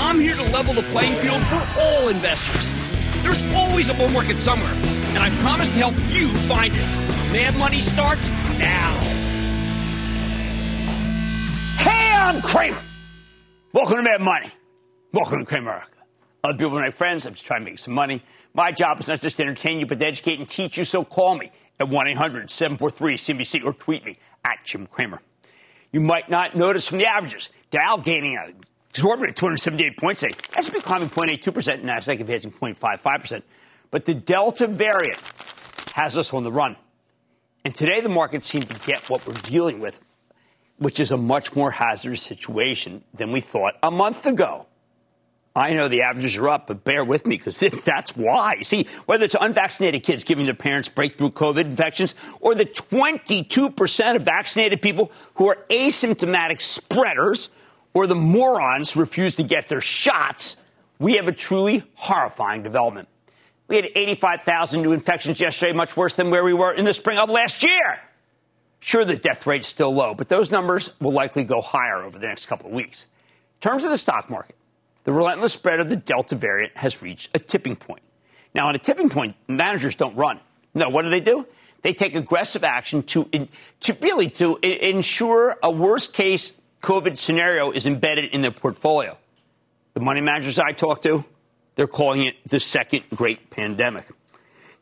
I'm here to level the playing field for all investors. There's always a bull market somewhere, and I promise to help you find it. Mad Money starts now. Hey, I'm Cramer. Welcome to Mad Money. Welcome to Cramer Other people are my friends. I'm just trying to make some money. My job is not just to entertain you, but to educate and teach you. So call me at 1 800 743 CNBC or tweet me at Jim Cramer. You might not notice from the averages. Dow gaining a exorbitant 278 points today. S&P climbing 0.82%, Nasdaq advancing 0.55%. But the Delta variant has us on the run. And today the market seemed to get what we're dealing with, which is a much more hazardous situation than we thought a month ago. I know the averages are up, but bear with me because that's why. See, whether it's unvaccinated kids giving their parents breakthrough COVID infections or the 22% of vaccinated people who are asymptomatic spreaders or the morons refuse to get their shots, we have a truly horrifying development. We had 85,000 new infections yesterday, much worse than where we were in the spring of last year. Sure, the death rate's still low, but those numbers will likely go higher over the next couple of weeks. In terms of the stock market, the relentless spread of the Delta variant has reached a tipping point. Now, at a tipping point, managers don't run. No, what do they do? They take aggressive action to, to really to ensure a worst case COVID scenario is embedded in their portfolio. The money managers I talk to, they're calling it the second great pandemic.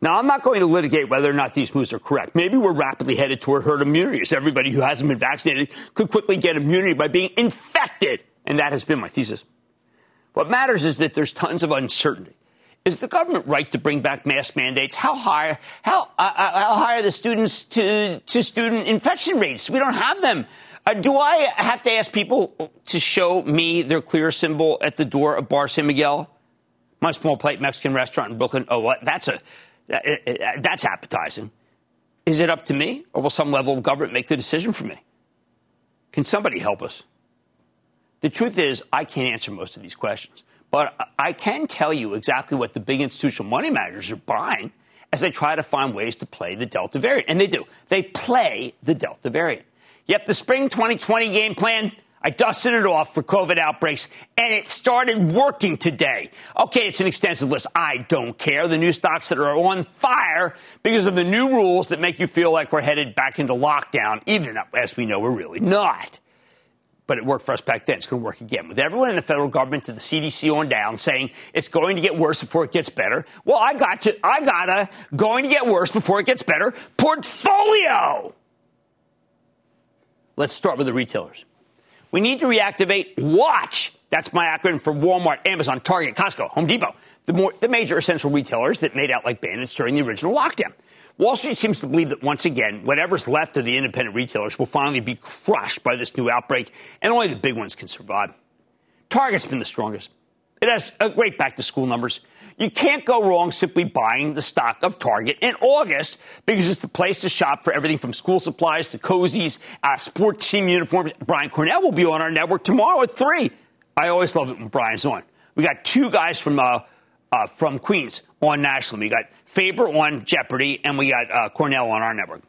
Now, I'm not going to litigate whether or not these moves are correct. Maybe we're rapidly headed toward herd immunity, as everybody who hasn't been vaccinated could quickly get immunity by being infected. And that has been my thesis. What matters is that there's tons of uncertainty. Is the government right to bring back mask mandates? How high, how, uh, uh, how high are the students to, to student infection rates? We don't have them. Uh, do I have to ask people to show me their clear symbol at the door of Bar San Miguel? My small plate Mexican restaurant in Brooklyn. Oh? That's a, uh, uh, uh, that's appetizing. Is it up to me, or will some level of government make the decision for me? Can somebody help us? The truth is, I can't answer most of these questions, but I can tell you exactly what the big institutional money managers are buying as they try to find ways to play the Delta variant. And they do. They play the Delta variant. Yep, the spring 2020 game plan, I dusted it off for COVID outbreaks, and it started working today. Okay, it's an extensive list. I don't care. The new stocks that are on fire because of the new rules that make you feel like we're headed back into lockdown, even as we know we're really not but it worked for us back then. It's going to work again. With everyone in the federal government to the CDC on down saying it's going to get worse before it gets better. Well, I got to, I got a going to get worse before it gets better portfolio. Let's start with the retailers. We need to reactivate Watch. That's my acronym for Walmart, Amazon, Target, Costco, Home Depot, the, more, the major essential retailers that made out like bandits during the original lockdown. Wall Street seems to believe that once again, whatever's left of the independent retailers will finally be crushed by this new outbreak, and only the big ones can survive. Target's been the strongest. It has great back to school numbers. You can't go wrong simply buying the stock of Target in August because it's the place to shop for everything from school supplies to cozies, uh, sports team uniforms. Brian Cornell will be on our network tomorrow at 3. I always love it when Brian's on. We got two guys from uh, uh, uh, from Queens on national. We got Faber on Jeopardy, and we got uh, Cornell on our network.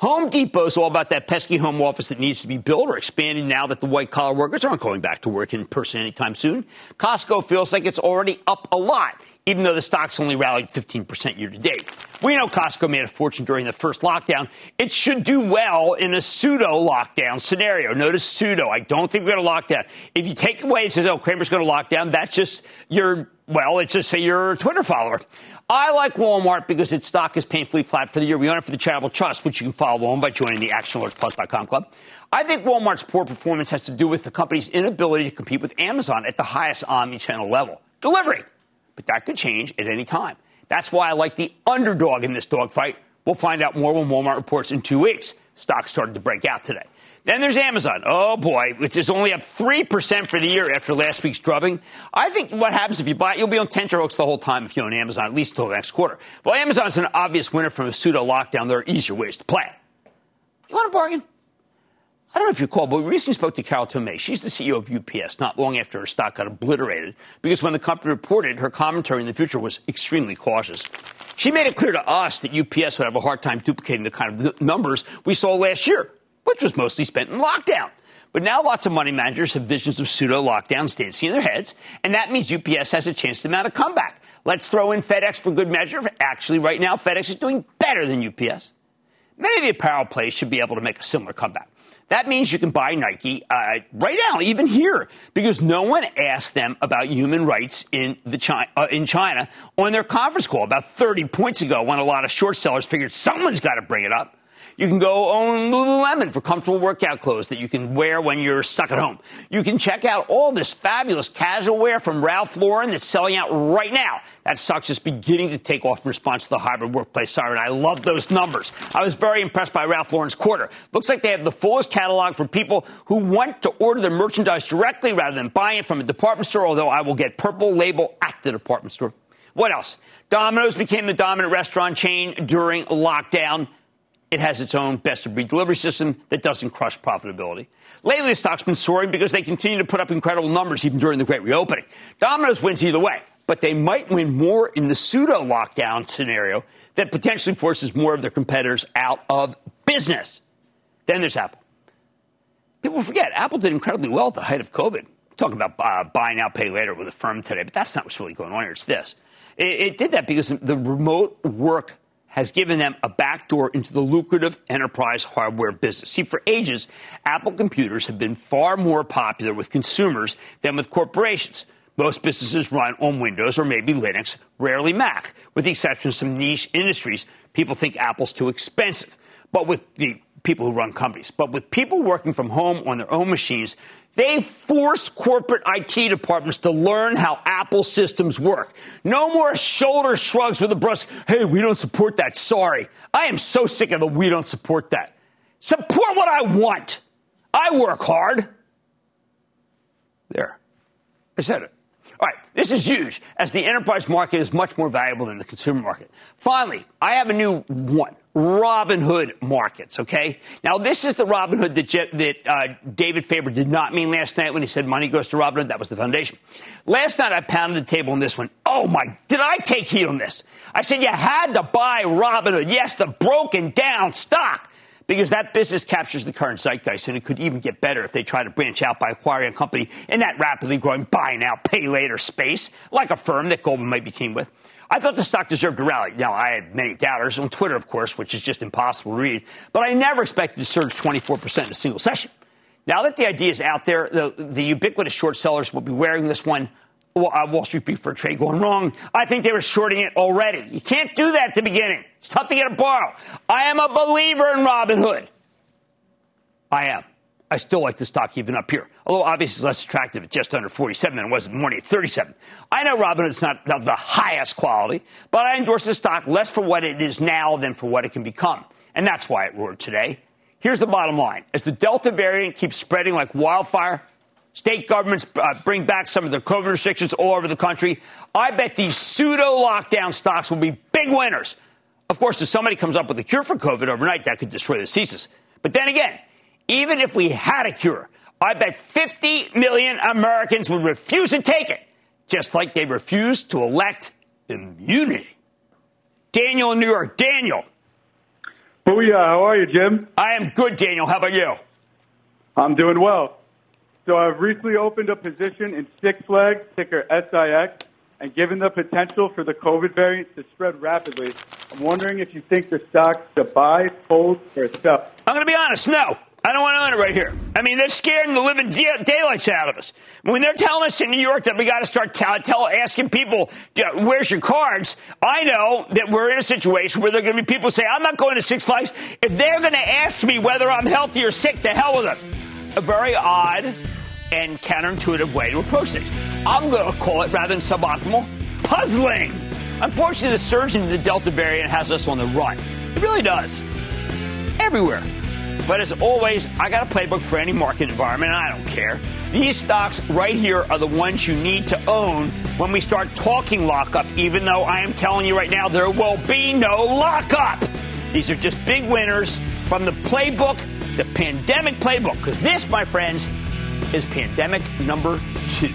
Home Depot is all about that pesky home office that needs to be built or expanded now that the white collar workers aren't going back to work in person anytime soon. Costco feels like it's already up a lot, even though the stock's only rallied 15% year to date. We know Costco made a fortune during the first lockdown. It should do well in a pseudo lockdown scenario. Notice pseudo. I don't think we're going to lock down. If you take away and says, oh, Cramer's going to lock down, that's just your, well, it's just say you're a Twitter follower. I like Walmart because its stock is painfully flat for the year. We own it for the charitable trust, which you can follow on by joining the ActionAlertsPlus.com club. I think Walmart's poor performance has to do with the company's inability to compete with Amazon at the highest omni-channel level. Delivery. But that could change at any time. That's why I like the underdog in this dogfight. We'll find out more when Walmart reports in two weeks. Stock started to break out today. Then there's Amazon. Oh boy, which is only up 3% for the year after last week's drubbing. I think what happens if you buy it, you'll be on tenterhooks the whole time if you own Amazon, at least until the next quarter. Well, Amazon's an obvious winner from a pseudo lockdown. There are easier ways to play. You want a bargain? I don't know if you recall, but we recently spoke to Carol Tomé. She's the CEO of UPS not long after her stock got obliterated because when the company reported, her commentary in the future was extremely cautious. She made it clear to us that UPS would have a hard time duplicating the kind of numbers we saw last year which was mostly spent in lockdown. But now lots of money managers have visions of pseudo lockdowns dancing in their heads, and that means UPS has a chance to mount a comeback. Let's throw in FedEx for good measure. Actually, right now, FedEx is doing better than UPS. Many of the apparel plays should be able to make a similar comeback. That means you can buy Nike uh, right now, even here, because no one asked them about human rights in, the China, uh, in China on their conference call about 30 points ago when a lot of short sellers figured someone's got to bring it up. You can go own Lululemon for comfortable workout clothes that you can wear when you're stuck at home. You can check out all this fabulous casual wear from Ralph Lauren that's selling out right now. That stock's just beginning to take off in response to the hybrid workplace siren. I love those numbers. I was very impressed by Ralph Lauren's quarter. Looks like they have the fullest catalog for people who want to order their merchandise directly rather than buying it from a department store, although I will get purple label at the department store. What else? Domino's became the dominant restaurant chain during lockdown. It has its own best of breed delivery system that doesn't crush profitability. Lately, the stock's been soaring because they continue to put up incredible numbers even during the great reopening. Domino's wins either way, but they might win more in the pseudo lockdown scenario that potentially forces more of their competitors out of business. Then there's Apple. People forget Apple did incredibly well at the height of COVID. Talk about uh, buy now, pay later with Affirm today, but that's not what's really going on here. It's this. It, it did that because the remote work has given them a backdoor into the lucrative enterprise hardware business. See, for ages, Apple computers have been far more popular with consumers than with corporations. Most businesses run on Windows or maybe Linux, rarely Mac. With the exception of some niche industries, people think Apple's too expensive. But with the people who run companies, but with people working from home on their own machines, they force corporate IT departments to learn how Apple systems work. No more shoulder shrugs with a brusque, hey, we don't support that. Sorry. I am so sick of the we don't support that. Support what I want. I work hard. There. I said it. All right, this is huge, as the enterprise market is much more valuable than the consumer market. Finally, I have a new one. Robinhood markets, okay? Now, this is the Robinhood that, Je- that uh, David Faber did not mean last night when he said money goes to Robinhood. That was the foundation. Last night, I pounded the table on this one. Oh, my, did I take heat on this? I said you had to buy Robinhood. Yes, the broken down stock because that business captures the current zeitgeist, and it could even get better if they try to branch out by acquiring a company in that rapidly growing buy now, pay later space, like a firm that Goldman might be teamed with. I thought the stock deserved a rally. Now, I had many doubters on Twitter, of course, which is just impossible to read, but I never expected to surge 24% in a single session. Now that the idea is out there, the, the ubiquitous short sellers will be wearing this one uh, Wall Street Preferred Trade going wrong. I think they were shorting it already. You can't do that at the beginning. It's tough to get a borrow. I am a believer in Robinhood. I am. I still like the stock even up here. Although obviously it's less attractive at just under 47 than it was in the morning at 37. I know Robinhood's not of the highest quality, but I endorse the stock less for what it is now than for what it can become. And that's why it roared today. Here's the bottom line. As the Delta variant keeps spreading like wildfire, State governments uh, bring back some of their COVID restrictions all over the country. I bet these pseudo lockdown stocks will be big winners. Of course, if somebody comes up with a cure for COVID overnight, that could destroy the thesis. But then again, even if we had a cure, I bet 50 million Americans would refuse to take it, just like they refused to elect immunity. Daniel in New York. Daniel. Oh, Booyah. How are you, Jim? I am good, Daniel. How about you? I'm doing well. So I've recently opened a position in Six Flags, ticker SIX, and given the potential for the COVID variant to spread rapidly, I'm wondering if you think the stock's to buy, hold, or sell. I'm going to be honest. No. I don't want to own it right here. I mean, they're scaring the living daylights out of us. When they're telling us in New York that we got to start tell, asking people, where's your cards? I know that we're in a situation where there are going to be people say, I'm not going to Six Flags. If they're going to ask me whether I'm healthy or sick, the hell with them. A very odd and counterintuitive way to approach things. I'm going to call it, rather than suboptimal, puzzling. Unfortunately, the surge in the Delta variant has us on the run. It really does. Everywhere. But as always, I got a playbook for any market environment, and I don't care. These stocks right here are the ones you need to own when we start talking lockup, even though I am telling you right now there will be no lockup. These are just big winners from the playbook, the pandemic playbook, because this, my friends, is pandemic number two.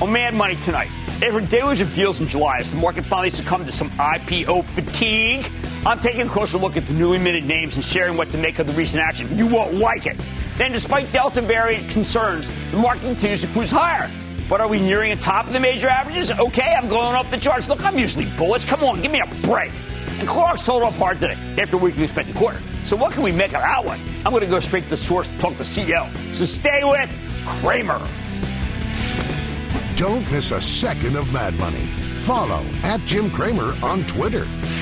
On Mad Money tonight, after deluge of deals in July as the market finally succumbed to some IPO fatigue, I'm taking a closer look at the newly minted names and sharing what to make of the recent action. You won't like it. Then, despite Delta variant concerns, the market continues to cruise higher. But are we nearing the top of the major averages? Okay, I'm going off the charts. Look, I'm usually bullish. Come on, give me a break. And Clorox sold off hard today after a weekly expected quarter. So what can we make of that one? I'm going to go straight to the source to talk to CEO. So stay with Cramer. Don't miss a second of Mad Money. Follow at Jim Cramer on Twitter.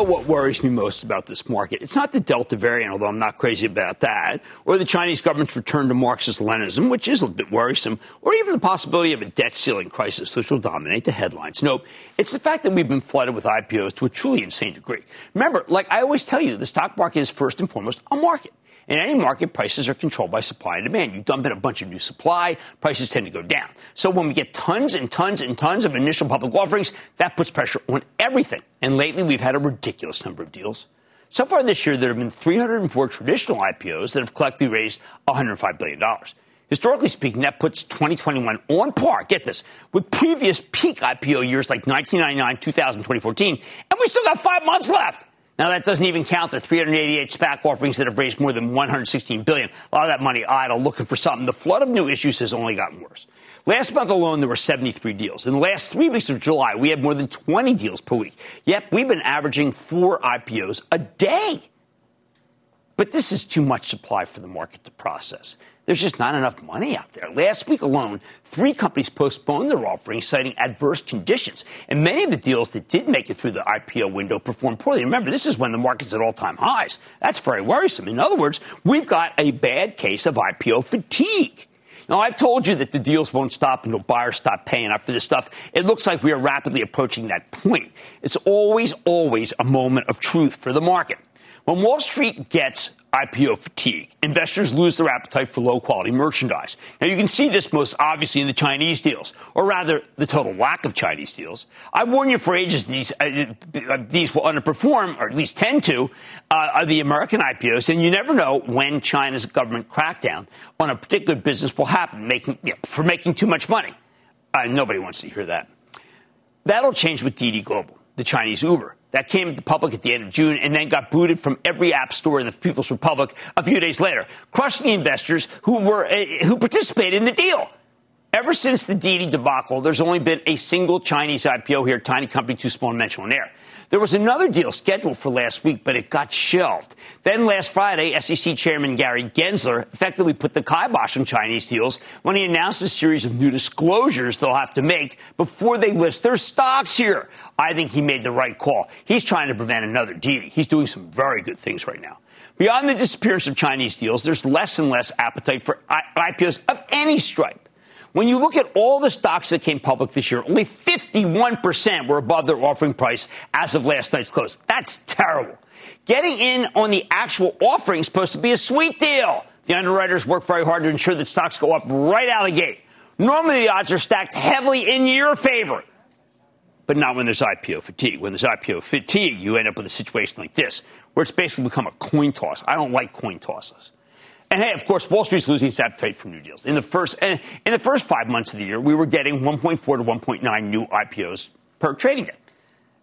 Know what worries me most about this market, it's not the Delta variant, although I'm not crazy about that, or the Chinese government's return to Marxist Leninism, which is a bit worrisome, or even the possibility of a debt ceiling crisis, which will dominate the headlines. Nope. It's the fact that we've been flooded with IPOs to a truly insane degree. Remember, like I always tell you, the stock market is first and foremost a market. In any market, prices are controlled by supply and demand. You dump in a bunch of new supply, prices tend to go down. So when we get tons and tons and tons of initial public offerings, that puts pressure on everything. And lately, we've had a ridiculous number of deals. So far this year, there have been 304 traditional IPOs that have collectively raised $105 billion. Historically speaking, that puts 2021 on par, get this, with previous peak IPO years like 1999, 2000, 2014, and we still got five months left. Now that doesn't even count the 388 SPAC offerings that have raised more than 116 billion. A lot of that money idle, looking for something. The flood of new issues has only gotten worse. Last month alone, there were 73 deals. In the last three weeks of July, we had more than 20 deals per week. Yep, we've been averaging four IPOs a day. But this is too much supply for the market to process. There's just not enough money out there. Last week alone, three companies postponed their offerings, citing adverse conditions. And many of the deals that did make it through the IPO window performed poorly. Remember, this is when the market's at all time highs. That's very worrisome. In other words, we've got a bad case of IPO fatigue. Now, I've told you that the deals won't stop until buyers stop paying up for this stuff. It looks like we are rapidly approaching that point. It's always, always a moment of truth for the market. When Wall Street gets IPO fatigue, investors lose their appetite for low quality merchandise. Now, you can see this most obviously in the Chinese deals, or rather, the total lack of Chinese deals. I've warned you for ages these, uh, these will underperform, or at least tend to, uh, the American IPOs, and you never know when China's government crackdown on a particular business will happen making, you know, for making too much money. Uh, nobody wants to hear that. That'll change with Didi Global, the Chinese Uber. That came to the public at the end of June and then got booted from every app store in the People's Republic a few days later, crushing the investors who were uh, who participated in the deal. Ever since the Didi debacle, there's only been a single Chinese IPO here, tiny company too small to mention on air. There was another deal scheduled for last week, but it got shelved. Then last Friday, SEC Chairman Gary Gensler effectively put the kibosh on Chinese deals when he announced a series of new disclosures they'll have to make before they list their stocks here. I think he made the right call. He's trying to prevent another Didi. He's doing some very good things right now. Beyond the disappearance of Chinese deals, there's less and less appetite for IPOs of any stripe. When you look at all the stocks that came public this year, only 51% were above their offering price as of last night's close. That's terrible. Getting in on the actual offering is supposed to be a sweet deal. The underwriters work very hard to ensure that stocks go up right out of the gate. Normally, the odds are stacked heavily in your favor, but not when there's IPO fatigue. When there's IPO fatigue, you end up with a situation like this, where it's basically become a coin toss. I don't like coin tosses. And hey, of course, Wall Street's losing its appetite for new deals. In the first eh, in the first five months of the year, we were getting 1.4 to 1.9 new IPOs per trading day.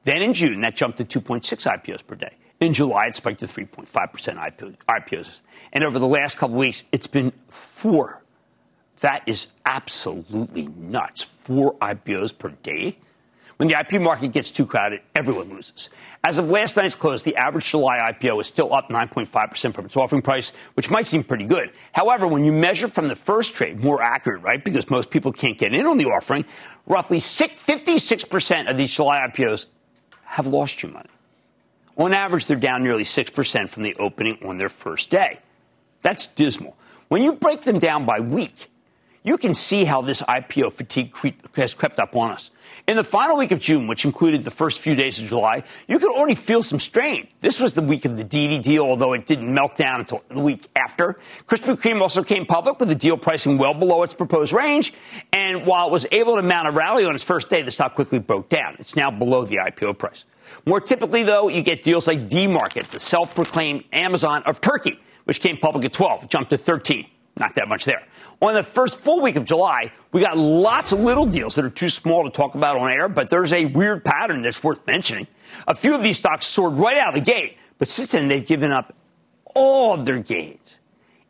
Then in June, that jumped to 2.6 IPOs per day. In July, it spiked to 3.5% IPOs. And over the last couple weeks, it's been four. That is absolutely nuts. Four IPOs per day. When the IP market gets too crowded, everyone loses. As of last night's close, the average July IPO is still up 9.5% from its offering price, which might seem pretty good. However, when you measure from the first trade, more accurate, right? Because most people can't get in on the offering, roughly 56% of these July IPOs have lost you money. On average, they're down nearly 6% from the opening on their first day. That's dismal. When you break them down by week, you can see how this IPO fatigue has crept up on us. In the final week of June, which included the first few days of July, you could already feel some strain. This was the week of the Didi deal, although it didn't melt down until the week after. Krispy Kreme also came public with the deal pricing well below its proposed range. And while it was able to mount a rally on its first day, the stock quickly broke down. It's now below the IPO price. More typically, though, you get deals like D-Market, the self-proclaimed Amazon of Turkey, which came public at 12, jumped to 13. Not that much there. On the first full week of July, we got lots of little deals that are too small to talk about on air, but there's a weird pattern that's worth mentioning. A few of these stocks soared right out of the gate, but since then they've given up all of their gains.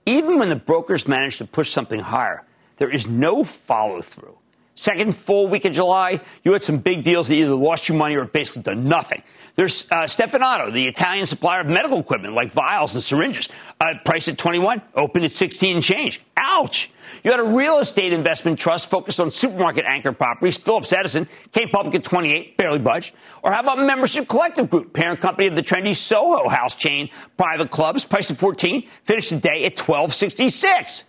Even when the brokers manage to push something higher, there is no follow through. Second full week of July, you had some big deals that either lost you money or basically done nothing. There's uh, Stevanato, the Italian supplier of medical equipment like vials and syringes, uh, priced at 21, opened at 16 and change. Ouch! You had a real estate investment trust focused on supermarket anchor properties, Phillips Edison, came public at 28, barely budged. Or how about Membership Collective Group, parent company of the trendy Soho House chain, private clubs, priced at 14, finished the day at 1266.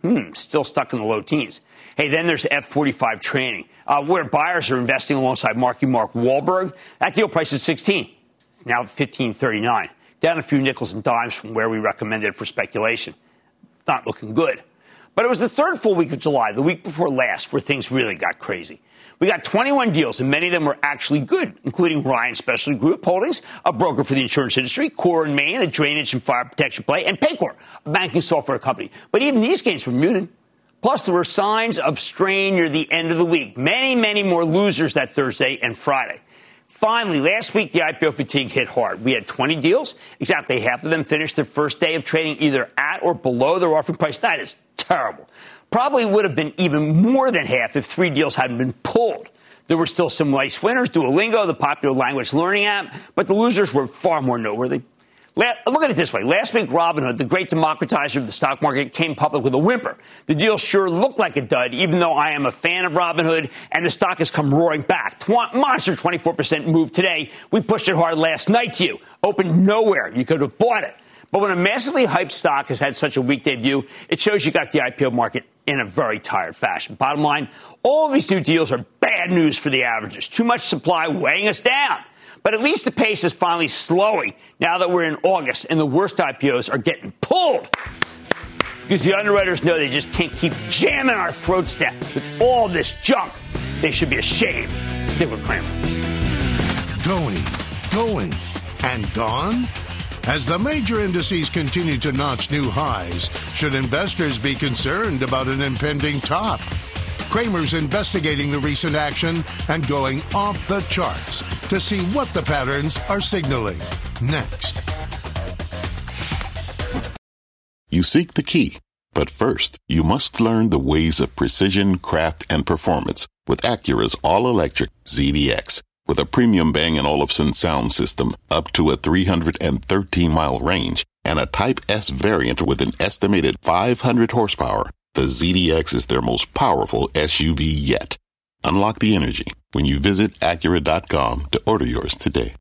Hmm, still stuck in the low teens. Hey, then there's F45 training, uh, where buyers are investing alongside Marky Mark Wahlberg. That deal price is 16. It's now 15.39, down a few nickels and dimes from where we recommended for speculation. Not looking good. But it was the third full week of July, the week before last, where things really got crazy. We got 21 deals, and many of them were actually good, including Ryan Specialty Group Holdings, a broker for the insurance industry, Core & Main, a drainage and fire protection play, and Paycor, a banking software company. But even these gains were muted. Plus, there were signs of strain near the end of the week. Many, many more losers that Thursday and Friday. Finally, last week the IPO fatigue hit hard. We had 20 deals. Exactly half of them finished their first day of trading either at or below their offering price. That is terrible. Probably would have been even more than half if three deals hadn't been pulled. There were still some nice winners, Duolingo, the popular language learning app, but the losers were far more noteworthy. Look at it this way. Last week, Robinhood, the great democratizer of the stock market, came public with a whimper. The deal sure looked like a dud, even though I am a fan of Robinhood, and the stock has come roaring back. monster 24% move today. We pushed it hard last night to you. Opened nowhere. You could have bought it. But when a massively hyped stock has had such a weak debut, it shows you got the IPO market in a very tired fashion. Bottom line, all these new deals are bad news for the averages. Too much supply weighing us down. But at least the pace is finally slowing now that we're in August and the worst IPOs are getting pulled. Because the underwriters know they just can't keep jamming our throats down with all this junk. They should be ashamed. Stick with Cramer. Going, going, and gone? As the major indices continue to notch new highs, should investors be concerned about an impending top? Cramer's investigating the recent action and going off the charts to see what the patterns are signaling. Next. You seek the key, but first, you must learn the ways of precision, craft, and performance with Acura's all electric ZDX. With a premium Bang & Olufsen sound system up to a 313 mile range and a Type S variant with an estimated 500 horsepower, the ZDX is their most powerful SUV yet. Unlock the energy when you visit Acura.com to order yours today.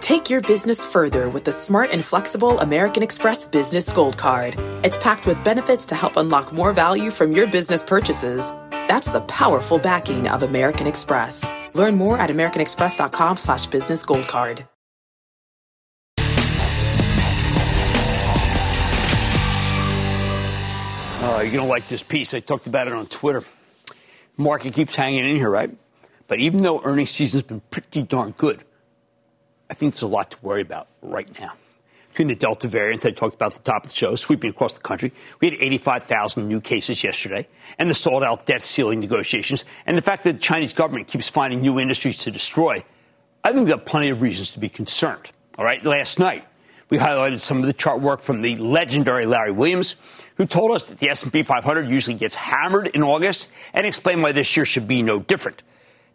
Take your business further with the smart and flexible American Express Business Gold Card. It's packed with benefits to help unlock more value from your business purchases. That's the powerful backing of American Express. Learn more at americanexpress.com slash business gold card. Uh, you're going to like this piece. I talked about it on Twitter. Market keeps hanging in here, right? But even though earnings season's been pretty darn good, I think there's a lot to worry about right now. Between the Delta variant that I talked about at the top of the show, sweeping across the country, we had 85,000 new cases yesterday, and the sold out debt ceiling negotiations, and the fact that the Chinese government keeps finding new industries to destroy, I think we've got plenty of reasons to be concerned. All right, last night, we highlighted some of the chart work from the legendary Larry Williams, who told us that the S&P 500 usually gets hammered in August and explained why this year should be no different.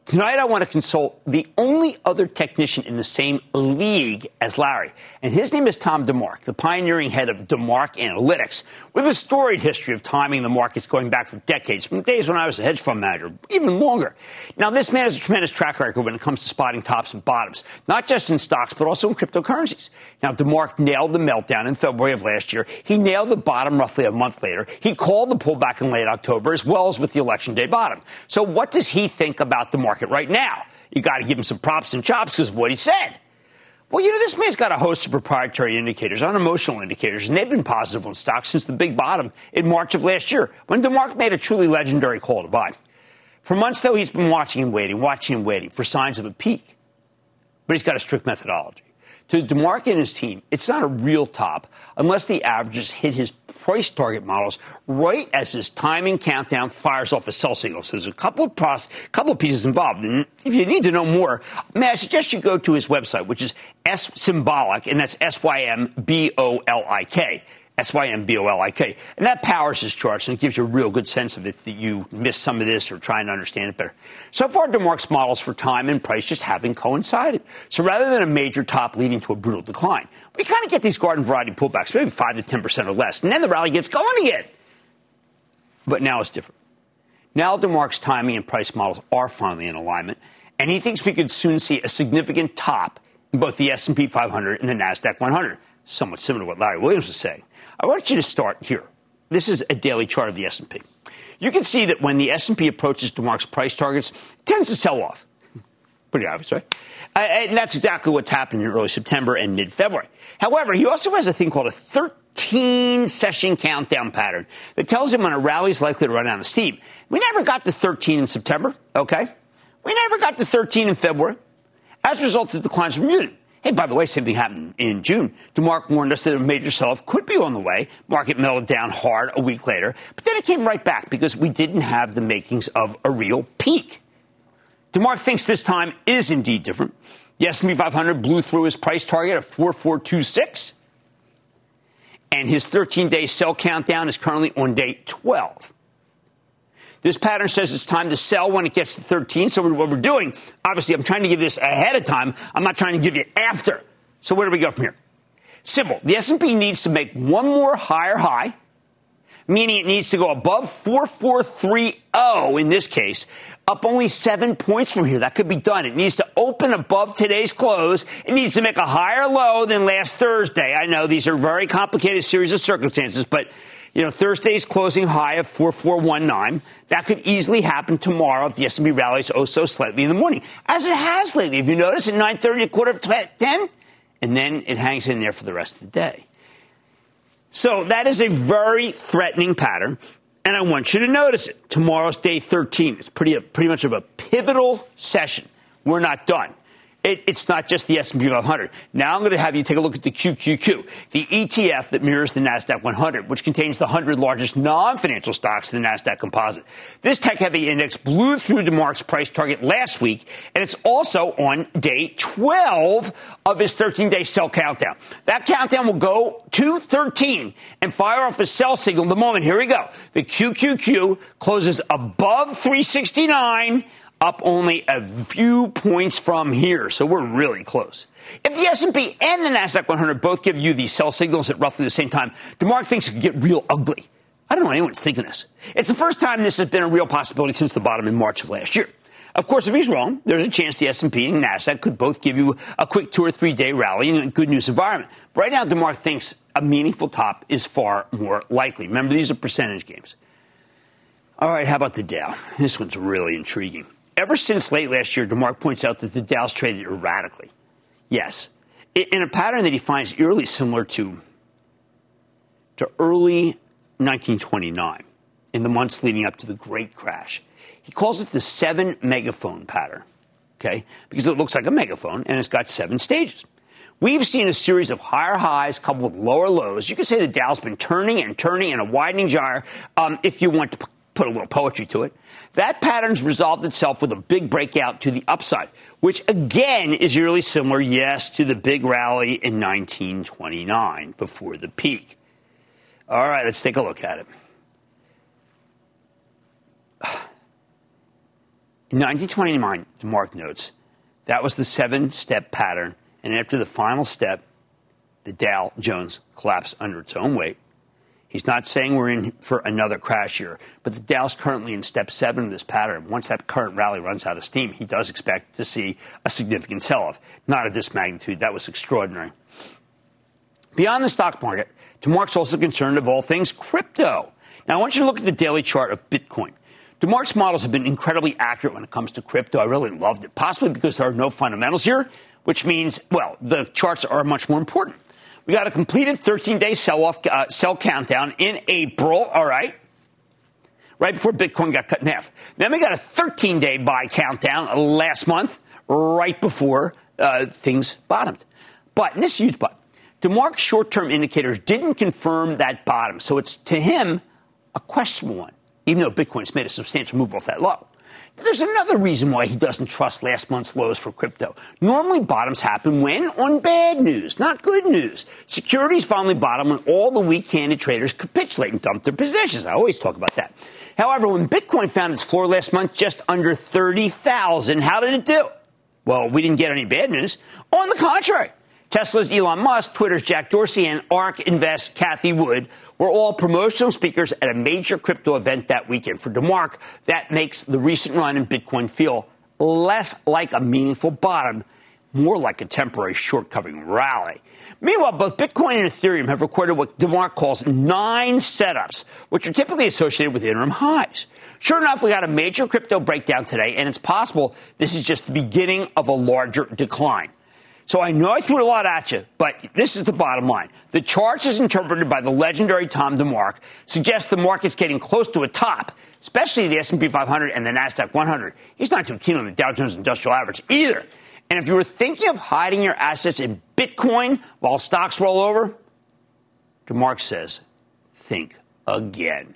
Tonight, I want to consult the only other technician in the same league as Larry, and his name is Tom DeMark, the pioneering head of DeMark Analytics, with a storied history of timing the markets going back for decades, from the days when I was a hedge fund manager, even longer. Now, this man has a tremendous track record when it comes to spotting tops and bottoms, not just in stocks, but also in cryptocurrencies. Now, DeMark nailed the meltdown in February of last year. He nailed the bottom roughly a month later. He called the pullback in late October, as well as with the election day bottom. So, what does he think about the market right now? You got to give him some props and chops because of what he said. Well, you know, this man's got a host of proprietary indicators, unemotional indicators, and they've been positive on stocks since the big bottom in March of last year when DeMark made a truly legendary call to buy. For months, though, he's been watching and waiting, watching and waiting for signs of a peak. But he's got a strict methodology. To DeMark and his team, it's not a real top unless the averages hit his price target models right as his timing countdown fires off a sell signal. So there's a couple of pros, couple of pieces involved. And if you need to know more, may I suggest you go to his website, which is S Symbolik, and that's S Y M B O L I K. S-Y-M-B-O-L-I-K. And that powers his charts and it gives you a real good sense of if you miss some of this or trying to understand it better. So far, DeMark's models for time and price just haven't coincided. So rather than a major top leading to a brutal decline, we kind of get these garden variety pullbacks, maybe 5 to 10% or less. And then the rally gets going again. But now it's different. Now DeMark's timing and price models are finally in alignment, and he thinks we could soon see a significant top in both the S&P 500 and the Nasdaq 100, somewhat similar to what Larry Williams was saying. I want you to start here. This is a daily chart of the S&P. You can see that when the S&P approaches DeMark's price targets, it tends to sell off. Pretty obvious, right? Uh, and that's exactly what's happened in early September and mid-February. However, he also has a thing called a 13 session countdown pattern that tells him when a rally is likely to run out of steam. We never got to 13 in September, okay? We never got to 13 in February. As a result, the declines were muted. Hey, by the way, same thing happened in June. DeMark warned us that a major sell-off could be on the way. Market melted down hard a week later, but then it came right back because we didn't have the makings of a real peak. DeMark thinks this time is indeed different. The S&P 500 blew through his price target of 4426, and his 13-day sell countdown is currently on day 12. This pattern says it's time to sell when it gets to 13. So what we're doing, obviously, I'm trying to give this ahead of time. I'm not trying to give you after. So where do we go from here? Simple. The S&P needs to make one more higher high, meaning it needs to go above 4430 in this case, up only seven points from here. That could be done. It needs to open above today's close. It needs to make a higher low than last Thursday. I know these are very complicated series of circumstances, but you know, Thursday's closing high of 4419. That could easily happen tomorrow if the S&P rallies oh so slightly in the morning, as it has lately. If you notice, at 9:30, a quarter of 10, and then it hangs in there for the rest of the day. So that is a very threatening pattern, and I want you to notice it. Tomorrow's day 13. It's pretty, pretty much of a pivotal session. We're not done. It, it's not just the S&P 500. Now I'm going to have you take a look at the QQQ, the ETF that mirrors the Nasdaq 100, which contains the 100 largest non-financial stocks in the Nasdaq composite. This tech-heavy index blew through DeMark's price target last week, and it's also on day 12 of his 13-day sell countdown. That countdown will go to 13 and fire off a sell signal the moment. Here we go. The QQQ closes above 369 up only a few points from here. So we're really close. If the S&P and the Nasdaq 100 both give you these sell signals at roughly the same time, DeMark thinks it could get real ugly. I don't know anyone's thinking this. It's the first time this has been a real possibility since the bottom in March of last year. Of course, if he's wrong, there's a chance the S&P and Nasdaq could both give you a quick two or three day rally in a good news environment. But right now, DeMark thinks a meaningful top is far more likely. Remember, these are percentage games. All right, how about the Dow? This one's really intriguing. Ever since late last year, DeMark points out that the Dow's traded erratically. Yes, in a pattern that he finds eerily similar to, to early 1929, in the months leading up to the Great Crash. He calls it the seven megaphone pattern, okay? Because it looks like a megaphone and it's got seven stages. We've seen a series of higher highs coupled with lower lows. You could say the Dow's been turning and turning in a widening gyre um, if you want to put a little poetry to it. That pattern's resolved itself with a big breakout to the upside, which again is really similar, yes, to the big rally in 1929 before the peak. All right, let's take a look at it. In 1929, DeMark notes, that was the seven step pattern, and after the final step, the Dow Jones collapsed under its own weight He's not saying we're in for another crash year, but the Dow's currently in step seven of this pattern. Once that current rally runs out of steam, he does expect to see a significant sell off. Not of this magnitude. That was extraordinary. Beyond the stock market, DeMark's also concerned of all things crypto. Now, I want you to look at the daily chart of Bitcoin. DeMark's models have been incredibly accurate when it comes to crypto. I really loved it, possibly because there are no fundamentals here, which means, well, the charts are much more important. We got a completed 13 day sell off, uh, sell countdown in April, all right? Right before Bitcoin got cut in half. Then we got a 13 day buy countdown last month, right before uh, things bottomed. But, and this huge but, DeMark's short term indicators didn't confirm that bottom. So it's to him a questionable one, even though Bitcoin's made a substantial move off that low. There's another reason why he doesn't trust last month's lows for crypto. Normally, bottoms happen when? On bad news, not good news. Securities finally bottom when all the weak handed traders capitulate and dump their positions. I always talk about that. However, when Bitcoin found its floor last month just under 30,000, how did it do? Well, we didn't get any bad news. On the contrary, Tesla's Elon Musk, Twitter's Jack Dorsey, and ARK Invest Cathie Wood were all promotional speakers at a major crypto event that weekend. For DeMark, that makes the recent run in Bitcoin feel less like a meaningful bottom, more like a temporary short covering rally. Meanwhile, both Bitcoin and Ethereum have recorded what DeMark calls nine setups, which are typically associated with interim highs. Sure enough, we got a major crypto breakdown today, and it's possible this is just the beginning of a larger decline. So I know I threw a lot at you, but this is the bottom line. The chart is interpreted by the legendary Tom DeMark suggests the market's getting close to a top, especially the S&P 500 and the Nasdaq 100. He's not too keen on the Dow Jones Industrial Average either. And if you were thinking of hiding your assets in Bitcoin while stocks roll over, DeMark says, think again.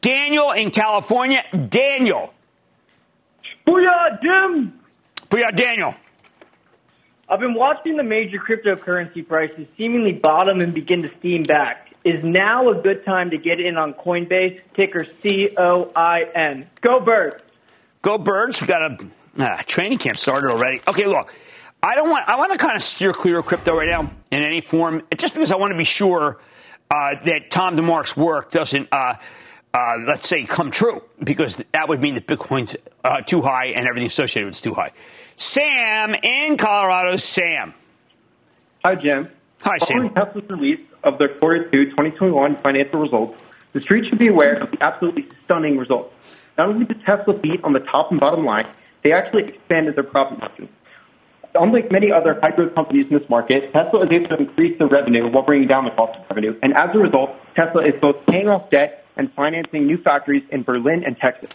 Daniel in California. Daniel. Booyah, Jim. Booyah, Daniel. I've been watching the major cryptocurrency prices seemingly bottom and begin to steam back. Is now a good time to get in on Coinbase, ticker C O I N? Go Birds. Go Birds. We got a uh, training camp started already. Okay, look. I don't want. I want to kind of steer clear of crypto right now in any form, just because I want to be sure uh, that Tom DeMark's work doesn't, uh, uh, let's say, come true, because that would mean that Bitcoin's uh, too high and everything associated with it's too high. Sam in Colorado. Sam. Hi, Jim. Hi, Sam. Following Tesla's release of their quarter two 2021 financial results, the street should be aware of the absolutely stunning results. Not only did Tesla beat on the top and bottom line, they actually expanded their profit margin. Unlike many other high growth companies in this market, Tesla is able to increase their revenue while bringing down the cost of revenue. And as a result, Tesla is both paying off debt and financing new factories in Berlin and Texas.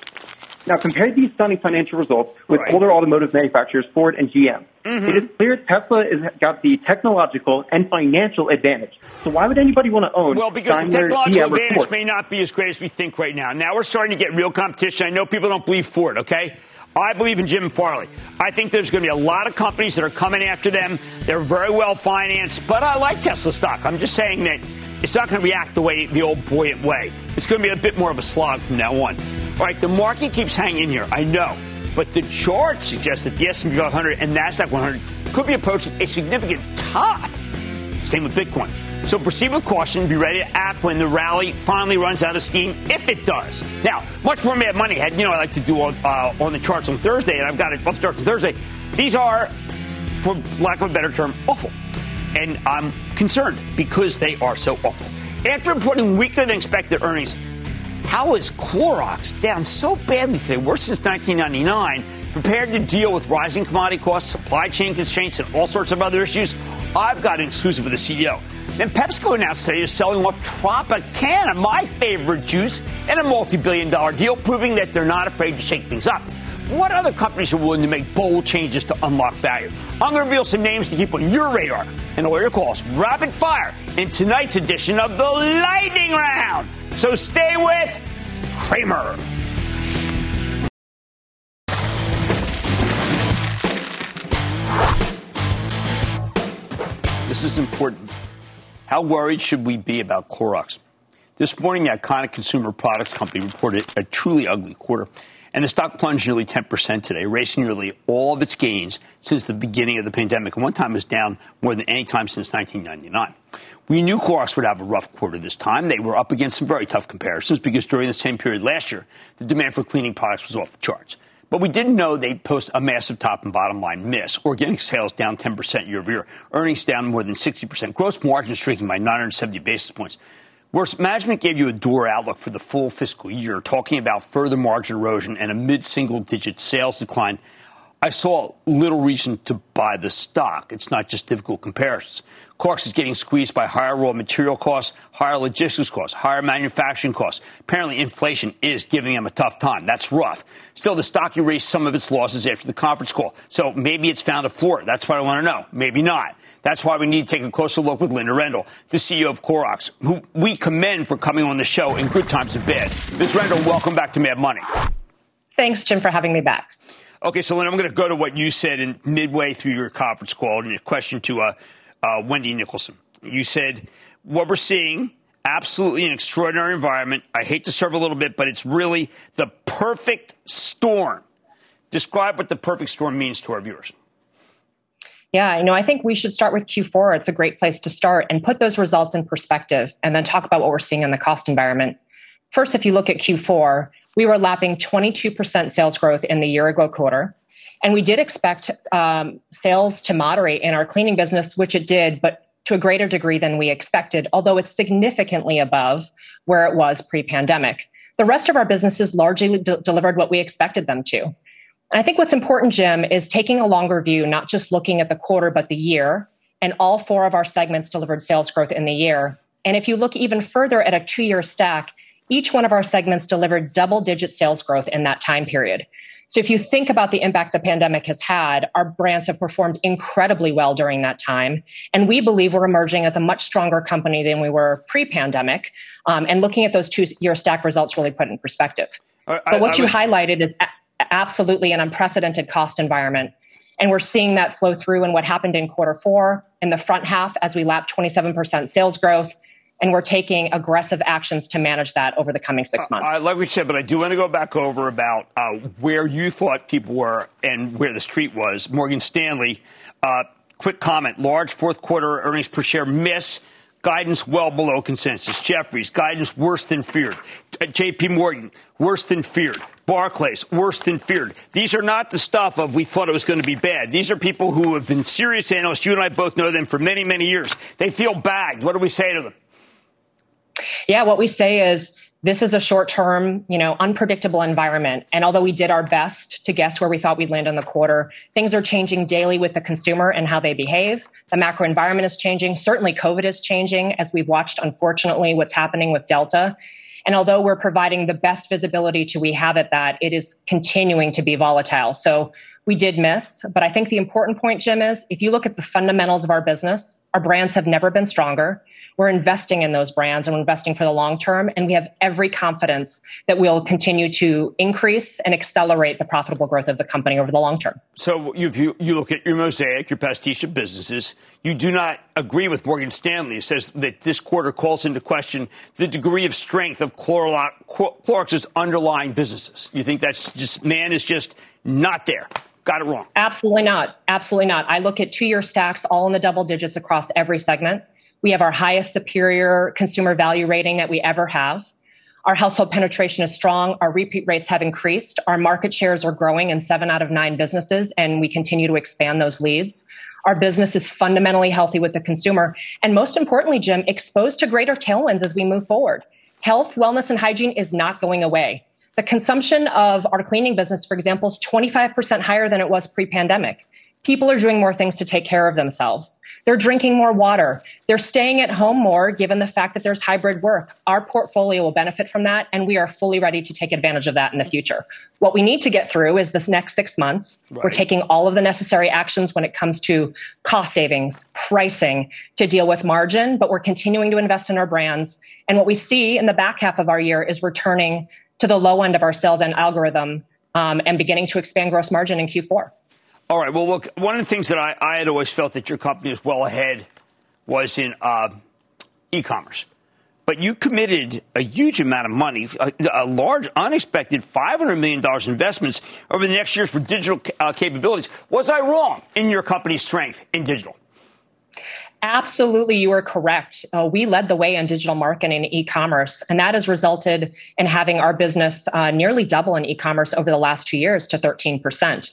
Now, compare these stunning financial results with Right. older automotive manufacturers Ford and GM. Mm-hmm. It is clear Tesla has got the technological and financial advantage. So why would anybody want to own Well, because the technological GM, advantage may not be as great as we think right now. Now we're starting to get real competition. I know people don't believe Ford, okay? I believe in Jim Farley. I think there's going to be a lot of companies that are coming after them. They're very well financed, but I like Tesla stock. I'm just saying that it's not going to react the way the old buoyant way. It's going to be a bit more of a slog from now on. All right, the market keeps hanging here. I know, but the chart suggests that the S&P 500 and Nasdaq 100 could be approaching a significant top. Same with Bitcoin. So proceed with caution. Be ready to act when the rally finally runs out of steam, if it does. Now, much more Mad Money had. You know, I like to do on, uh, on the charts on Thursday, and I've got it off charts on Thursday. These are, for lack of a better term, awful. And I'm concerned because they are so awful. After reporting weaker than expected earnings, how is Clorox down so badly today, worse since 1999, prepared to deal with rising commodity costs, supply chain constraints, and all sorts of other issues? I've got an exclusive with the CEO. Then PepsiCo announced today is selling off Tropicana, my favorite juice, in a multi-billion dollar deal, proving that they're not afraid to shake things up. What other companies are willing to make bold changes to unlock value? I'm going to reveal some names to keep on your radar and all your calls rapid fire in tonight's edition of the Lightning Round. So stay with Cramer. This is important. How worried should we be about Clorox? This morning, the iconic consumer products company reported a truly ugly quarter, and the stock plunged nearly 10% today, erasing nearly all of its gains since the beginning of the pandemic. And one time was down more than any time since 1999. We knew Clorox would have a rough quarter this time. They were up against some very tough comparisons because during the same period last year, the demand for cleaning products was off the charts. But we didn't know they'd post a massive top and bottom line miss. Organic sales down 10% year over year, earnings down more than 60%, gross margins shrinking by 970 basis points. Worse, management gave you a door outlook for the full fiscal year, talking about further margin erosion and a mid single digit sales decline. I saw little reason to buy the stock. It's not just difficult comparisons. Clorox is getting squeezed by higher raw material costs, higher logistics costs, higher manufacturing costs. Apparently, inflation is giving them a tough time. That's rough. Still, the stock erased some of its losses after the conference call. So maybe it's found a floor. That's what I want to know. Maybe not. That's why we need to take a closer look with Linda Rendle, the CEO of Clorox, who we commend for coming on the show in good times and bad. Ms. Rendle, welcome back to Mad Money. Thanks, Jim, for having me back. Okay, so Lynn, I'm going to go to what you said in midway through your conference call and your question to uh, uh, Wendy Nicholson. You said what we're seeing absolutely an extraordinary environment. I hate to serve a little bit, but it's really the perfect storm. Describe what the perfect storm means to our viewers. Yeah, you know, I think we should start with Q4. It's a great place to start and put those results in perspective and then talk about what we're seeing in the cost environment. First, if you look at Q4, we were lapping 22% sales growth in the year ago quarter. And we did expect um, sales to moderate in our cleaning business, which it did, but to a greater degree than we expected, although it's significantly above where it was pre pandemic. The rest of our businesses largely de- delivered what we expected them to. And I think what's important, Jim, is taking a longer view, not just looking at the quarter, but the year. And all four of our segments delivered sales growth in the year. And if you look even further at a two year stack, each one of our segments delivered double digit sales growth in that time period. So if you think about the impact the pandemic has had, our brands have performed incredibly well during that time. And we believe we're emerging as a much stronger company than we were pre-pandemic. Um, and looking at those two year stack results really put in perspective. I, but what I, you would... highlighted is absolutely an unprecedented cost environment. And we're seeing that flow through in what happened in quarter four in the front half as we lapped 27% sales growth and we're taking aggressive actions to manage that over the coming six months. Uh, like we said, but I do want to go back over about uh, where you thought people were and where the street was. Morgan Stanley, uh, quick comment: large fourth quarter earnings per share miss. Guidance well below consensus. Jefferies, guidance worse than feared. Uh, JP Morgan, worse than feared. Barclays, worse than feared. These are not the stuff of we thought it was going to be bad. These are people who have been serious analysts. You and I both know them for many, many years. They feel bagged. What do we say to them? Yeah, what we say is this is a short term, you know, unpredictable environment. And although we did our best to guess where we thought we'd land in the quarter, things are changing daily with the consumer and how they behave. The macro environment is changing. Certainly COVID is changing as we've watched, unfortunately, what's happening with Delta. And although we're providing the best visibility to we have at that, it is continuing to be volatile. So we did miss. But I think the important point, Jim, is if you look at the fundamentals of our business, our brands have never been stronger. We're investing in those brands and we're investing for the long term. And we have every confidence that we'll continue to increase and accelerate the profitable growth of the company over the long term. So you, you look at your mosaic, your pastiche of businesses. You do not agree with Morgan Stanley. It says that this quarter calls into question the degree of strength of Clorox's underlying businesses. You think that's just, man is just not there. Got it wrong. Absolutely not. Absolutely not. I look at two year stacks all in the double digits across every segment. We have our highest superior consumer value rating that we ever have. Our household penetration is strong. Our repeat rates have increased. Our market shares are growing in seven out of nine businesses, and we continue to expand those leads. Our business is fundamentally healthy with the consumer. And most importantly, Jim, exposed to greater tailwinds as we move forward. Health, wellness, and hygiene is not going away. The consumption of our cleaning business, for example, is 25% higher than it was pre pandemic. People are doing more things to take care of themselves. They're drinking more water. They're staying at home more given the fact that there's hybrid work. Our portfolio will benefit from that, and we are fully ready to take advantage of that in the future. What we need to get through is this next six months. Right. We're taking all of the necessary actions when it comes to cost savings, pricing to deal with margin, but we're continuing to invest in our brands. And what we see in the back half of our year is returning to the low end of our sales and algorithm um, and beginning to expand gross margin in Q4. All right. Well, look, one of the things that I, I had always felt that your company was well ahead was in uh, e-commerce. But you committed a huge amount of money, a, a large, unexpected $500 million investments over the next years for digital uh, capabilities. Was I wrong in your company's strength in digital? Absolutely, you are correct. Uh, we led the way in digital marketing and e-commerce, and that has resulted in having our business uh, nearly double in e-commerce over the last two years to 13 percent.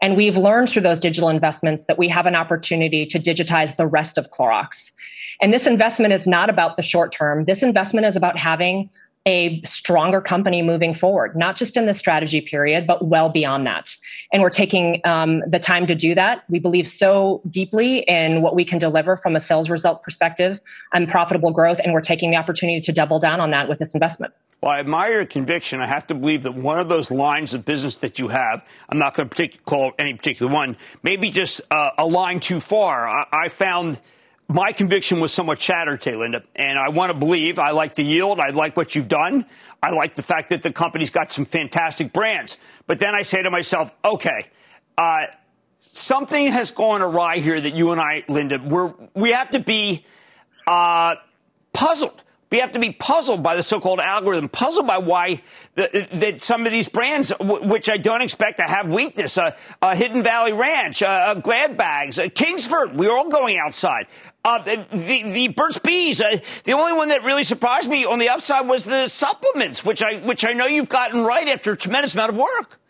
And we've learned through those digital investments that we have an opportunity to digitize the rest of Clorox. And this investment is not about the short term. This investment is about having a stronger company moving forward, not just in the strategy period, but well beyond that. And we're taking um, the time to do that. We believe so deeply in what we can deliver from a sales result perspective and profitable growth, and we're taking the opportunity to double down on that with this investment. Well, I admire your conviction. I have to believe that one of those lines of business that you have, I'm not going to call any particular one, maybe just uh, a line too far. I, I found my conviction was somewhat shattered, Linda, and I want to believe I like the yield. I like what you've done. I like the fact that the company's got some fantastic brands. But then I say to myself, okay, uh, something has gone awry here that you and I, Linda, we're, we have to be uh, puzzled we have to be puzzled by the so-called algorithm, puzzled by why the, that some of these brands, w- which I don't expect to have weakness, uh, uh, Hidden Valley Ranch, uh, uh Glad Bags, uh, Kingsford, we are all going outside. Uh, the, the, the Burt's Bees, the only one that really surprised me on the upside was the supplements, which I, which I know you've gotten right after a tremendous amount of work.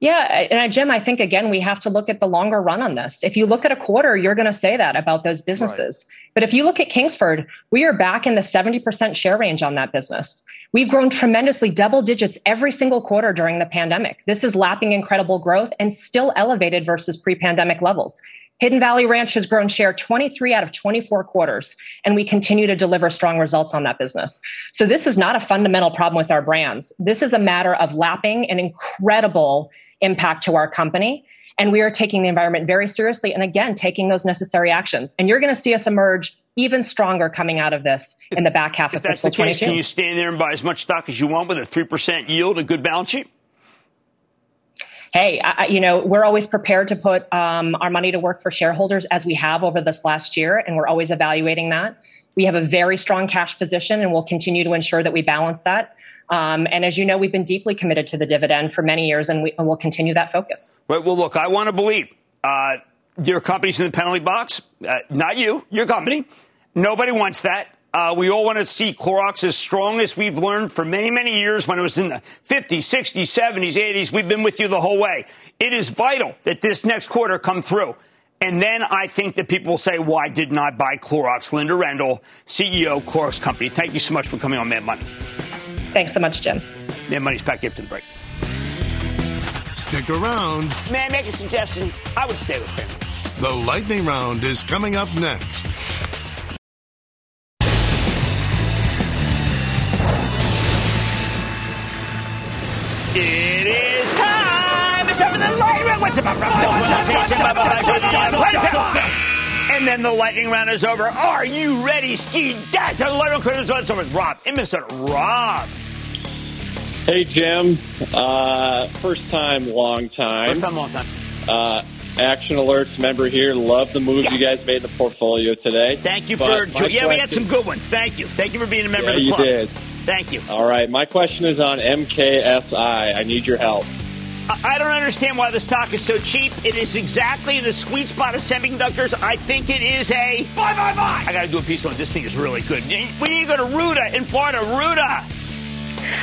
Yeah, and Jim, I think again we have to look at the longer run on this. If you look at a quarter, you're going to say that about those businesses. Right. But if you look at Kingsford, we are back in the 70% share range on that business. We've grown tremendously double digits every single quarter during the pandemic. This is lapping incredible growth and still elevated versus pre-pandemic levels. Hidden Valley Ranch has grown share 23 out of 24 quarters, and we continue to deliver strong results on that business. So this is not a fundamental problem with our brands. This is a matter of lapping an incredible impact to our company. And we are taking the environment very seriously and again, taking those necessary actions. And you're going to see us emerge even stronger coming out of this in the back half if of that's fiscal the case, 22. can you stand there and buy as much stock as you want with a 3% yield, a good balance sheet? hey, I, you know, we're always prepared to put um, our money to work for shareholders as we have over this last year, and we're always evaluating that. We have a very strong cash position, and we'll continue to ensure that we balance that. Um, and as you know, we've been deeply committed to the dividend for many years, and, we, we'll continue that focus. Right. Well, look, I want to believe uh, your company's in the penalty box. Uh, not you, your company. Nobody wants that. Uh, we all want to see Clorox as strong as we've learned for many, many years when it was in the 50s, 60s, 70s, 80s. We've been with you the whole way. It is vital that this next quarter come through. And then I think that people will say, why didn't I buy Clorox? Linda Rendle, CEO, Clorox Company. Thank you so much for coming on Mad Money. Thanks so much, Jim. Mad Money's back after the break. Stick around. May I make a suggestion? I would stay with Cramer. The lightning round is coming up next. It is time. It's time for the lightning round. What's up? And then the lightning round is over. Are you ready, Ski Dad? The lightning round is over with Rob in Minnesota. Rob. Hey, Jim. Uh, first time, long time. First time, long time. Uh, Action Alerts member here. Love the moves Yes. you guys made in the portfolio today. Thank you But for. Yeah, we had some good ones. Thank you. Thank you for being a member Yeah, of the you club. did. Thank you. All right, my question is on MKSI. I need your help. I- I don't understand why the stock is so cheap. It is exactly the sweet spot of semiconductors. I think it is a buy, buy, buy. I got to do a piece on it. this. Thing is really good. We need to go to Ruda in Florida. Ruda.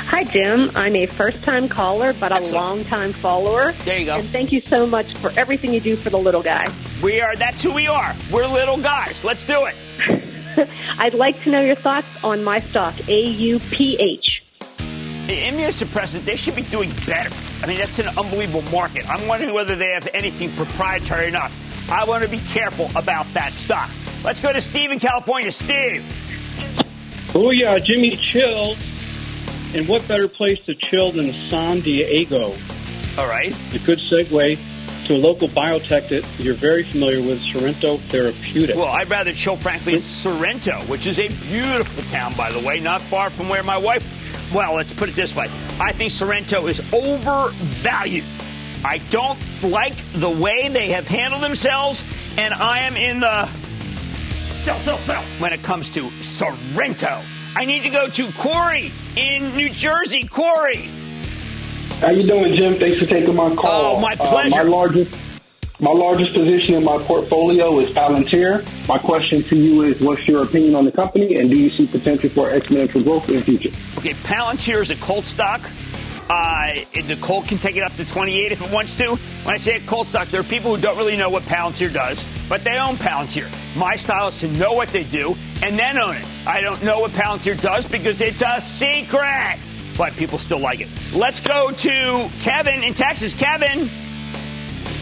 Hi, Jim. I'm a first time caller, but a long time follower. There you go. And thank you so much for everything you do for the little guy. We are. That's who we are. We're little guys. Let's do it. I'd like to know your thoughts on my stock, AUPH. The immunosuppressant, they should be doing better. I mean, that's an unbelievable market. I'm wondering whether they have anything proprietary enough. I want to be careful about that stock. Let's go to Steve in California. Steve. Oh yeah, Jimmy chill. And what better place to chill than San Diego? All right. A good segue to a local biotech that you're very familiar with, Sorrento Therapeutics. Well, I'd rather chill, frankly, in Sorrento, which is a beautiful town, by the way, not far from where my wife. Well, let's put it this way I think Sorrento is overvalued. I don't like the way they have handled themselves, and I am in the sell, sell, sell when it comes to Sorrento. I need to go to Corey in New Jersey. Corey. How you doing, Jim? Thanks for taking my call. Oh, my Uh, pleasure. my largest, my largest position in my portfolio is Palantir. My question to you is, what's your opinion on the company, and do you see potential for exponential growth in the future? Okay, Palantir is a cold stock. Uh, the cold can take it up to 28 if it wants to. When I say a cold stock, there are people who don't really know what Palantir does, but they own Palantir. My style is to know what they do and then own it. I don't know what Palantir does because it's a secret, but people still like it. Let's go to Kevin in Texas. Kevin.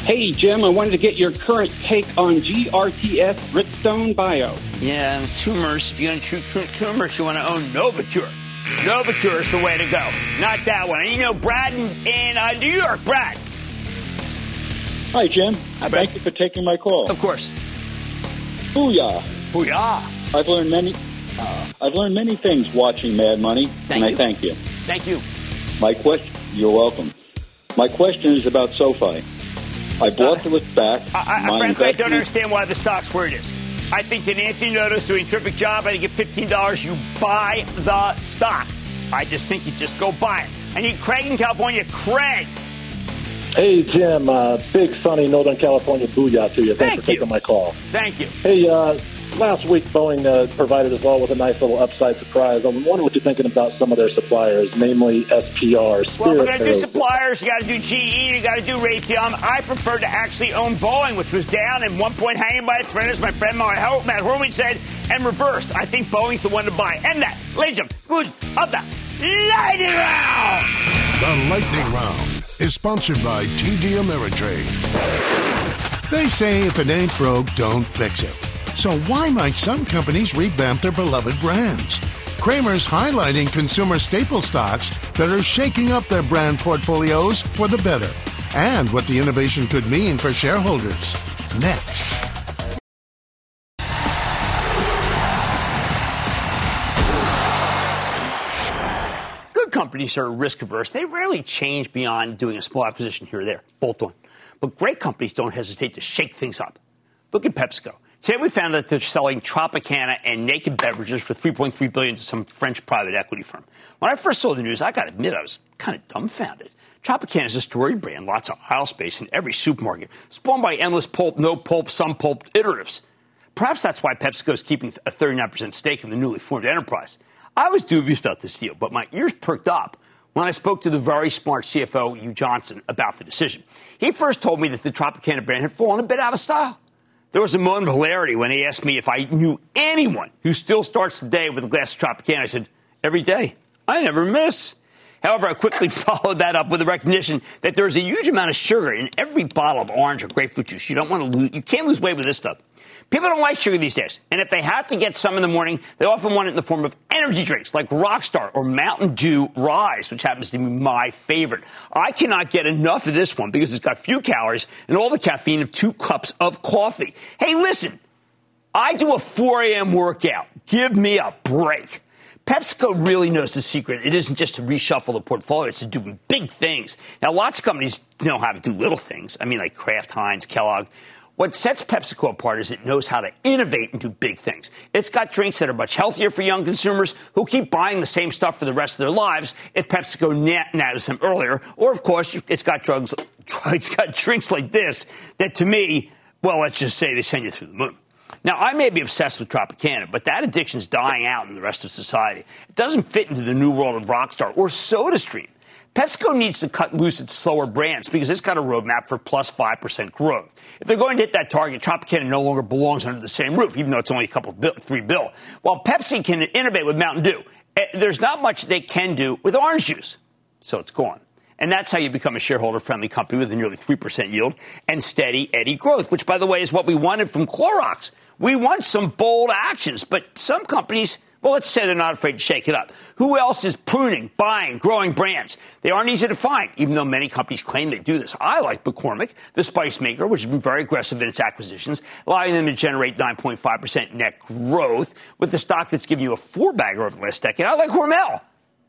Hey, Jim, I wanted to get your current take on GRTS Gritstone Bio. Yeah, tumors. If you're going to treat tu- tumors, you want to own NovoCure. NovoCure is the way to go. Not that one. And you know, Brad in, in uh, New York. Brad. Hi, Jim. I thank you for taking my call. Of course. Booyah. Booyah. I've learned many. Uh, I've learned many things watching Mad Money, and I you. thank you. Thank you. My question. You're welcome. My question is about SoFi. I bought the back. I, I, My frankly, I don't understand why the stock's where it is. I think that Anthony Noto's doing a terrific job. I think at fifteen dollars, you buy the stock. I just think you just go buy it. I need Craig in California. Craig. Hey, Jim. Uh, big sunny Northern California booyah to you. Thanks Thank for taking my call. Thank you. Hey, uh, last week Boeing uh, provided us all with a nice little upside surprise. I wonder what you're thinking about some of their suppliers, namely SPR, Well, if Spirit we're going to do suppliers, you got to do GE, you got to do Raytheon. I prefer to actually own Boeing, which was down and one point hanging by a thread, as my friend Matt Hor- Matt Horwitz said, and reversed. I think Boeing's the one to buy. And that, ladies and gentlemen, good of the lightning round. The Lightning Round is sponsored by TD Ameritrade. They say if it ain't broke, don't fix it. So why might some companies revamp their beloved brands? Cramer's highlighting consumer staple stocks that are shaking up their brand portfolios for the better and what the innovation could mean for shareholders. Next. Good companies are risk averse. They rarely change beyond doing a small acquisition here or there, bolt on. But great companies don't hesitate to shake things up. Look at PepsiCo. Today we found that they're selling Tropicana and naked beverages for 3.3 billion to some French private equity firm. When I first saw the news, I got to admit I was kind of dumbfounded. Tropicana is a storied brand, lots of aisle space in every supermarket, spawned by endless pulp, no pulp, some pulp iteratives. Perhaps that's why PepsiCo is keeping a 39% stake in the newly formed enterprise. I was dubious about this deal, but my ears perked up when I spoke to the very smart CFO, Hugh Johnston, about the decision. He first told me that the Tropicana brand had fallen a bit out of style. There was a moment of hilarity when he asked me if I knew anyone who still starts the day with a glass of Tropicana. I said, every day. I never miss. However, I quickly followed that up with the recognition that there's a huge amount of sugar in every bottle of orange or grapefruit juice. You don't want to lose, you can't lose weight with this stuff. People don't like sugar these days, and if they have to get some in the morning, they often want it in the form of energy drinks like Rockstar or Mountain Dew Rise, which happens to be my favorite. I cannot get enough of this one because it's got few calories and all the caffeine of two cups of coffee. Hey, listen, I do a 4 a.m. workout. Give me a break. PepsiCo really knows the secret. It isn't just to reshuffle the portfolio, it's to do big things. Now, lots of companies know how to do little things. I mean, like Kraft Heinz, Kellogg. What sets PepsiCo apart is it knows how to innovate and do big things. It's got drinks that are much healthier for young consumers who keep buying the same stuff for the rest of their lives if PepsiCo nabbed them earlier. Or, of course, it's got drugs, it's got drinks like this that to me, well, let's just say they send you through the moon. Now, I may be obsessed with Tropicana, but that addiction is dying out in the rest of society. It doesn't fit into the new world of Rockstar or SodaStream. PepsiCo needs to cut loose its slower brands because it's got a roadmap for plus 5% growth. If they're going to hit that target, Tropicana no longer belongs under the same roof, even though it's only a couple bill, three bill. While Pepsi can innovate with Mountain Dew, eh, there's not much they can do with orange juice. So it's gone. And that's how you become a shareholder friendly company with a nearly 3% yield and steady eddy growth, which, by the way, is what we wanted from Clorox. We want some bold actions, but some companies, well, let's say they're not afraid to shake it up. Who else is pruning, buying, growing brands? They aren't easy to find, even though many companies claim they do this. I like McCormick, the spice maker, which has been very aggressive in its acquisitions, allowing them to generate 9.5% net growth with the stock that's given you a four bagger over the last decade. I like Hormel.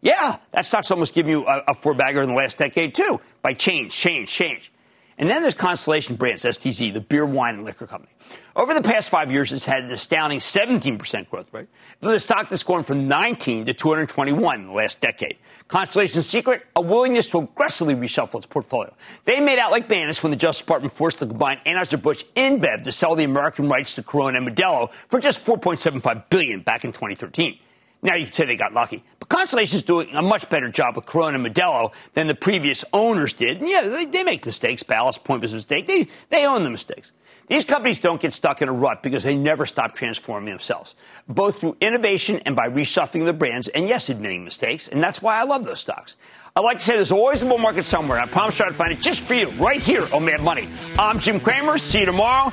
Yeah, that stock's almost given you a, a four bagger in the last decade, too, by change, change, change. And then there's Constellation Brands, STZ, the beer, wine, and liquor company. Over the past five years, it's had an astounding 17% growth rate. The stock that's gone from 19 to 221 in the last decade. Constellation's secret, a willingness to aggressively reshuffle its portfolio. They made out like bandits when the Justice Department forced the combined Anheuser-Busch InBev to sell the American rights to Corona and Modelo for just 4.75 billion back in 2013. Now you can say they got lucky. But Constellation's doing a much better job with Corona and Modelo than the previous owners did. And yeah, they, they make mistakes. Ballast Point was a mistake. They, they own the mistakes. These companies don't get stuck in a rut because they never stop transforming themselves, both through innovation and by reshuffling the brands, and yes, admitting mistakes. And that's why I love those stocks. I like to say there's always a bull market somewhere. I promise try to find it just for you, right here on Mad Money. I'm Jim Cramer. See you tomorrow.